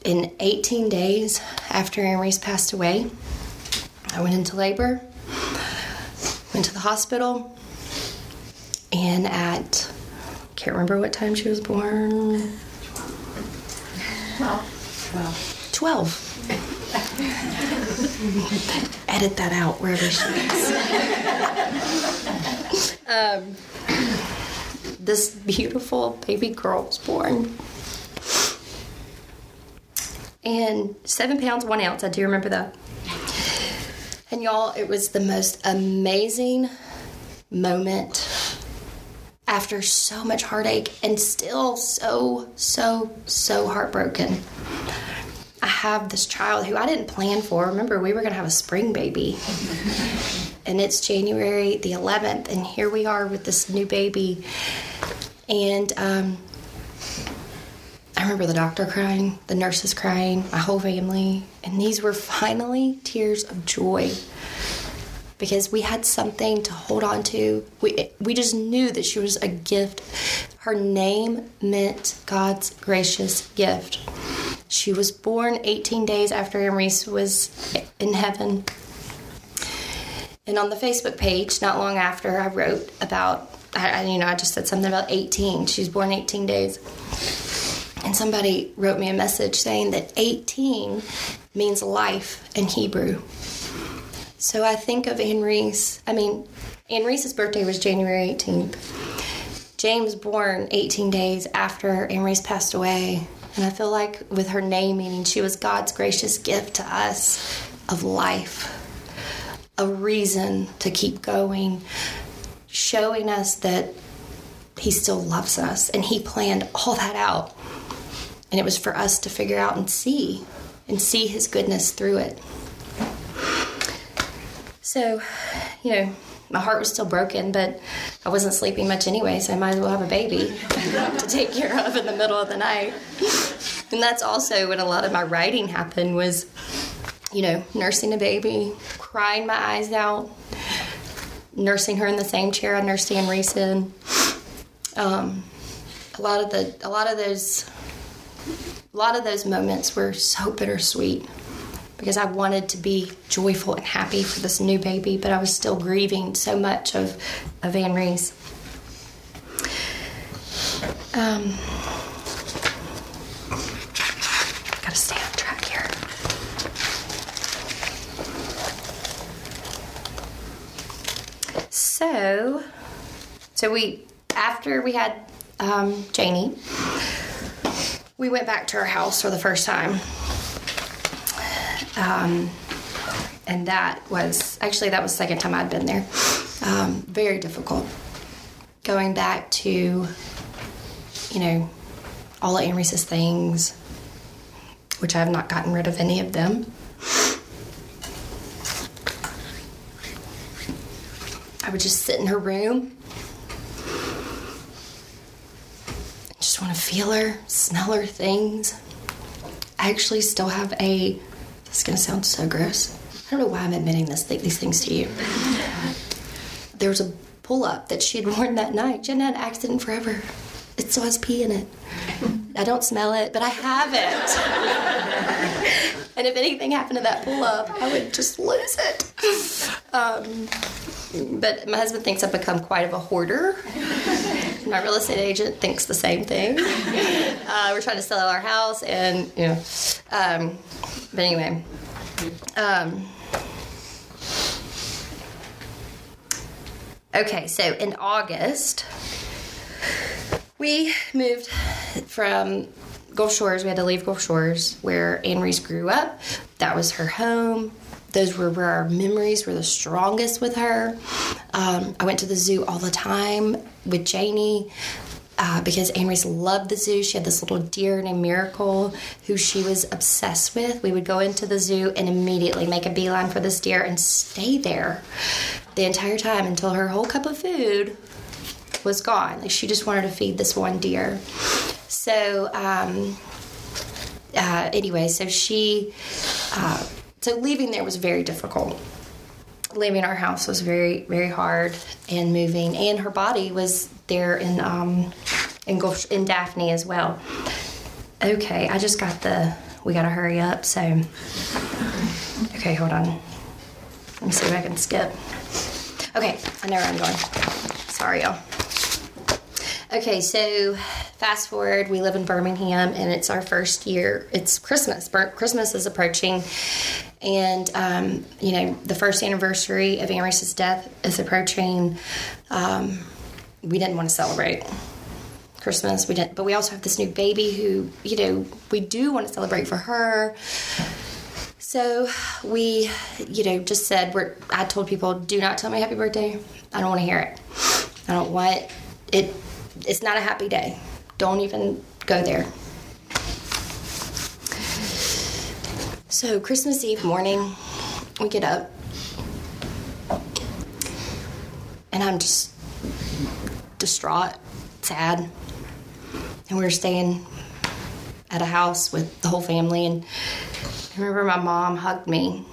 in 18 days after Anne passed away, I went into labor, went to the hospital, and at can't remember what time she was born. 12. 12. Edit that out wherever she is. um, this beautiful baby girl was born. And seven pounds, one ounce. I do remember that. And y'all, it was the most amazing moment after so much heartache and still so, so, so heartbroken. I have this child who I didn't plan for. Remember, we were going to have a spring baby. and it's January the 11th, and here we are with this new baby. And um, I remember the doctor crying, the nurses crying, my whole family, and these were finally tears of joy because we had something to hold on to. We we just knew that she was a gift. Her name meant God's gracious gift. She was born 18 days after Anne Reese was in heaven. And on the Facebook page, not long after, I wrote about, I, you know, I just said something about 18. She's born 18 days. And somebody wrote me a message saying that 18 means life in Hebrew. So I think of Reese. I mean, Reese's birthday was January 18th. James born 18 days after Reese passed away. And I feel like with her name meaning she was God's gracious gift to us of life, a reason to keep going, showing us that He still loves us and He planned all that out. And it was for us to figure out and see and see His goodness through it. So, you know, my heart was still broken, but I wasn't sleeping much anyway, so I might as well have a baby to take care of in the middle of the night. And that's also when a lot of my writing happened was, you know, nursing a baby, crying my eyes out, nursing her in the same chair I nursed Anne Reese in. Um, a lot of the, a lot of those, a lot of those moments were so bittersweet because I wanted to be joyful and happy for this new baby, but I was still grieving so much of, of Anne Reese. Um, gotta stay on track here. So, so we after we had um, Janie, we went back to our house for the first time um, and that was actually that was the second time I'd been there. Um, very difficult. Going back to, you know, all of Anne things, which I have not gotten rid of any of them. I would just sit in her room. Just want to feel her, smell her things. I actually still have a this is going to sound so gross. I don't know why I'm admitting this, these things to you. There was a pull up that she had worn that night. Jen had an accident forever. It still has pee in it. I don't smell it, but I have it. and if anything happened to that pull up, I would just lose it. Um, but my husband thinks I've become quite of a hoarder. My real estate agent thinks the same thing. Uh, we're trying to sell our house, and you know, um, but anyway. Um, okay, so in August, we moved from Gulf Shores. We had to leave Gulf Shores, where Anne Reese grew up. That was her home. Those were where our memories were the strongest with her. Um, I went to the zoo all the time with Janie uh, because Reese loved the zoo. She had this little deer named Miracle who she was obsessed with. We would go into the zoo and immediately make a beeline for this deer and stay there the entire time until her whole cup of food was gone. Like she just wanted to feed this one deer. So, um, uh, anyway, so she, uh, so leaving there was very difficult leaving our house was very very hard and moving and her body was there in um in in Daphne as well okay I just got the we gotta hurry up so okay hold on let me see if I can skip okay I know where I'm going sorry y'all Okay, so fast forward, we live in Birmingham and it's our first year. It's Christmas. Christmas is approaching. And, um, you know, the first anniversary of Anne death is approaching. Um, we didn't want to celebrate Christmas. We didn't, but we also have this new baby who, you know, we do want to celebrate for her. So we, you know, just said we're. I told people, do not tell me happy birthday. I don't want to hear it. I don't want it it's not a happy day. Don't even go there. So, Christmas Eve morning, we get up, and I'm just distraught, sad. And we were staying at a house with the whole family, and I remember my mom hugged me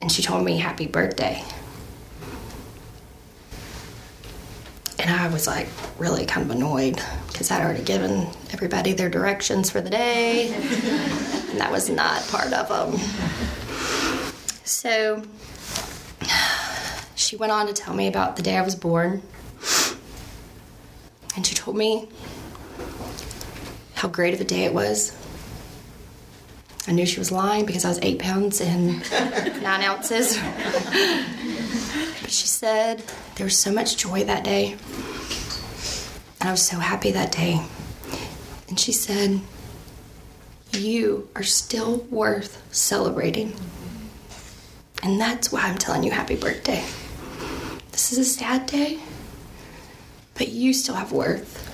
and she told me happy birthday. And I was like really kind of annoyed because I'd already given everybody their directions for the day, and that was not part of them. So she went on to tell me about the day I was born, and she told me how great of a day it was. I knew she was lying because I was eight pounds and nine ounces. but she said there was so much joy that day. And I was so happy that day. And she said, You are still worth celebrating. And that's why I'm telling you happy birthday. This is a sad day, but you still have worth.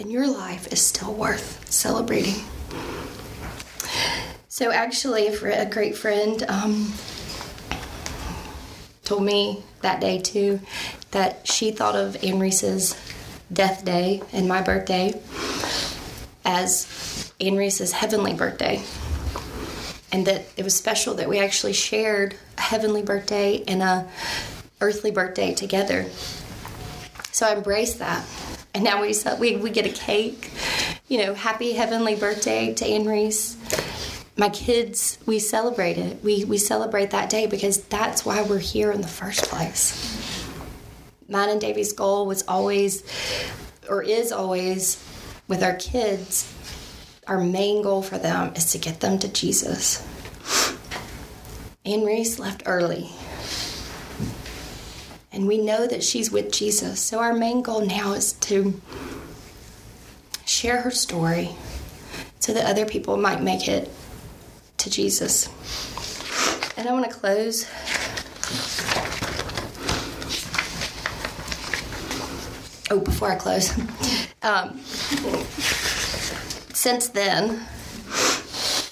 And your life is still worth celebrating. So actually, a great friend um, told me that day too that she thought of Anne Reese's death day and my birthday as Anne Reese's heavenly birthday. And that it was special that we actually shared a heavenly birthday and a earthly birthday together. So I embraced that. And now we, we, we get a cake, you know, happy heavenly birthday to Anne Reese. My kids we celebrate it. We we celebrate that day because that's why we're here in the first place. Mine and davey's goal was always or is always with our kids our main goal for them is to get them to jesus. Anne reese left early and we know that she's with jesus so our main goal now is to share her story so that other people might make it to Jesus. And I want to close. Oh, before I close, um, since then,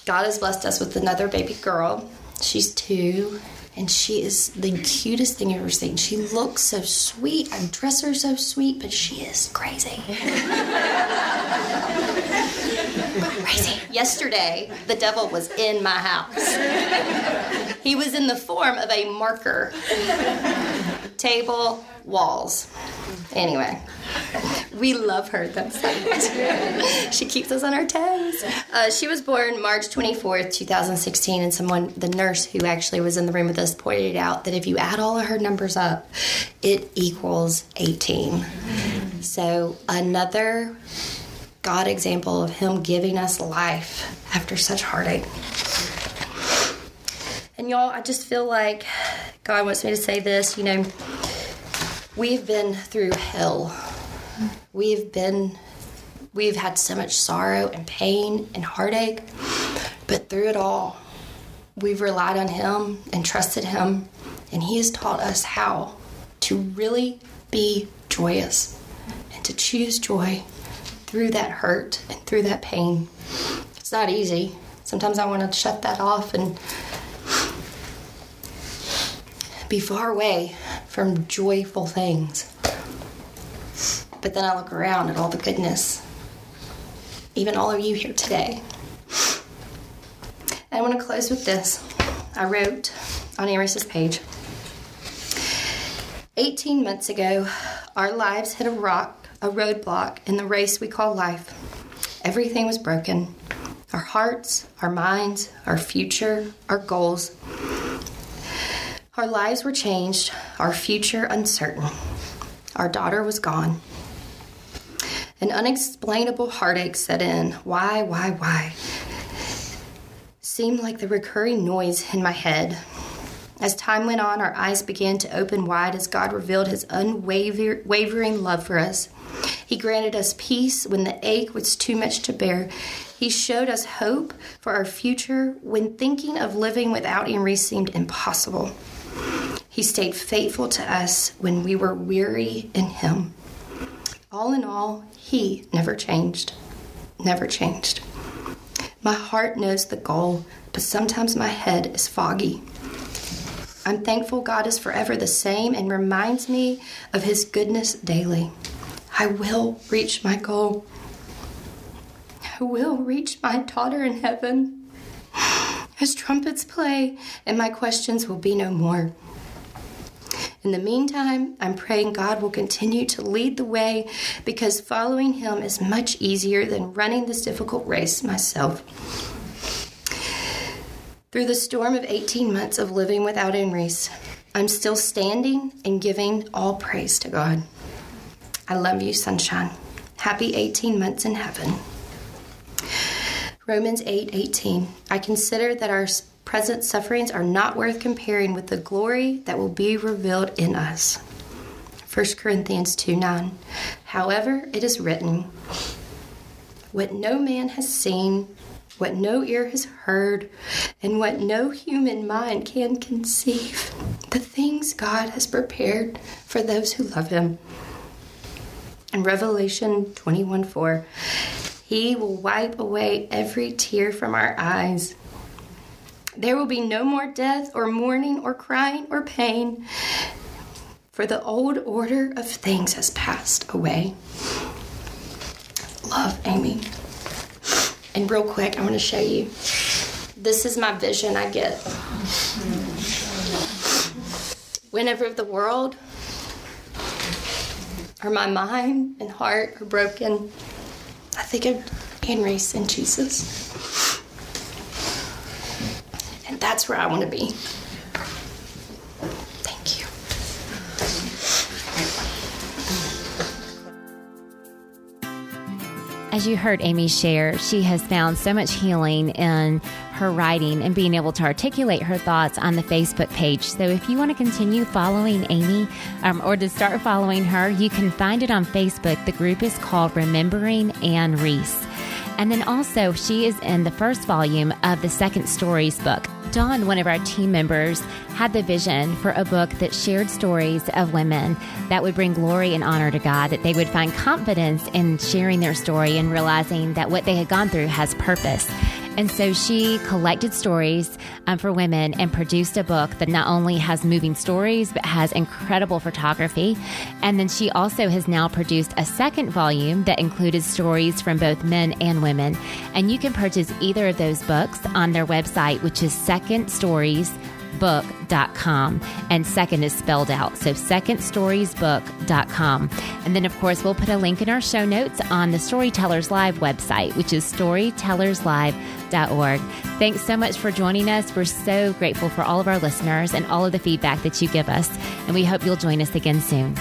God has blessed us with another baby girl. She's two, and she is the cutest thing you've ever seen. She looks so sweet. I dress her so sweet, but she is crazy. crazy. Yesterday, the devil was in my house. He was in the form of a marker. Table, walls. Anyway, we love her. That's she keeps us on our toes. Uh, she was born March 24th, 2016, and someone, the nurse who actually was in the room with us, pointed out that if you add all of her numbers up, it equals 18. So another God example of Him giving us life after such heartache. And y'all, I just feel like God wants me to say this. You know, we've been through hell. We've been, we've had so much sorrow and pain and heartache, but through it all, we've relied on Him and trusted Him, and He has taught us how to really be joyous and to choose joy through that hurt and through that pain. It's not easy. Sometimes I want to shut that off and be far away from joyful things. But then I look around at all the goodness, even all of you here today. I want to close with this. I wrote on Anne Reese's page 18 months ago, our lives hit a rock a roadblock in the race we call life. Everything was broken our hearts, our minds, our future, our goals. Our lives were changed, our future uncertain. Our daughter was gone. An unexplainable heartache set in. Why, why, why? Seemed like the recurring noise in my head. As time went on, our eyes began to open wide as God revealed his unwavering love for us. He granted us peace when the ache was too much to bear. He showed us hope for our future when thinking of living without Anne Reese seemed impossible. He stayed faithful to us when we were weary in Him. All in all, He never changed. Never changed. My heart knows the goal, but sometimes my head is foggy. I'm thankful God is forever the same and reminds me of His goodness daily. I will reach my goal. I will reach my daughter in heaven. As trumpets play, and my questions will be no more. In the meantime, I'm praying God will continue to lead the way because following Him is much easier than running this difficult race myself. Through the storm of 18 months of living without Anne Reese, I'm still standing and giving all praise to God. I love you, sunshine. Happy 18 months in heaven. Romans 8 18. I consider that our present sufferings are not worth comparing with the glory that will be revealed in us. 1 Corinthians 2 9. However, it is written, What no man has seen, what no ear has heard, and what no human mind can conceive, the things God has prepared for those who love Him. In Revelation 21 4, He will wipe away every tear from our eyes. There will be no more death or mourning or crying or pain, for the old order of things has passed away. Love, Amy. And real quick, I want to show you. This is my vision I get. Whenever the world or my mind and heart are broken, I think of Anne Reese and Jesus. That's where I want to be. Thank you. As you heard Amy share, she has found so much healing in her writing and being able to articulate her thoughts on the Facebook page. So if you want to continue following Amy um, or to start following her, you can find it on Facebook. The group is called Remembering Anne Reese. And then also, she is in the first volume of the Second Stories book. Dawn, one of our team members, had the vision for a book that shared stories of women that would bring glory and honor to God, that they would find confidence in sharing their story and realizing that what they had gone through has purpose. And so she collected stories um, for women and produced a book that not only has moving stories, but has incredible photography. And then she also has now produced a second volume that included stories from both men and women. And you can purchase either of those books on their website, which is Second Stories book.com and second is spelled out so secondstoriesbook.com and then of course we'll put a link in our show notes on the storytellers live website which is storytellerslive.org thanks so much for joining us. We're so grateful for all of our listeners and all of the feedback that you give us. And we hope you'll join us again soon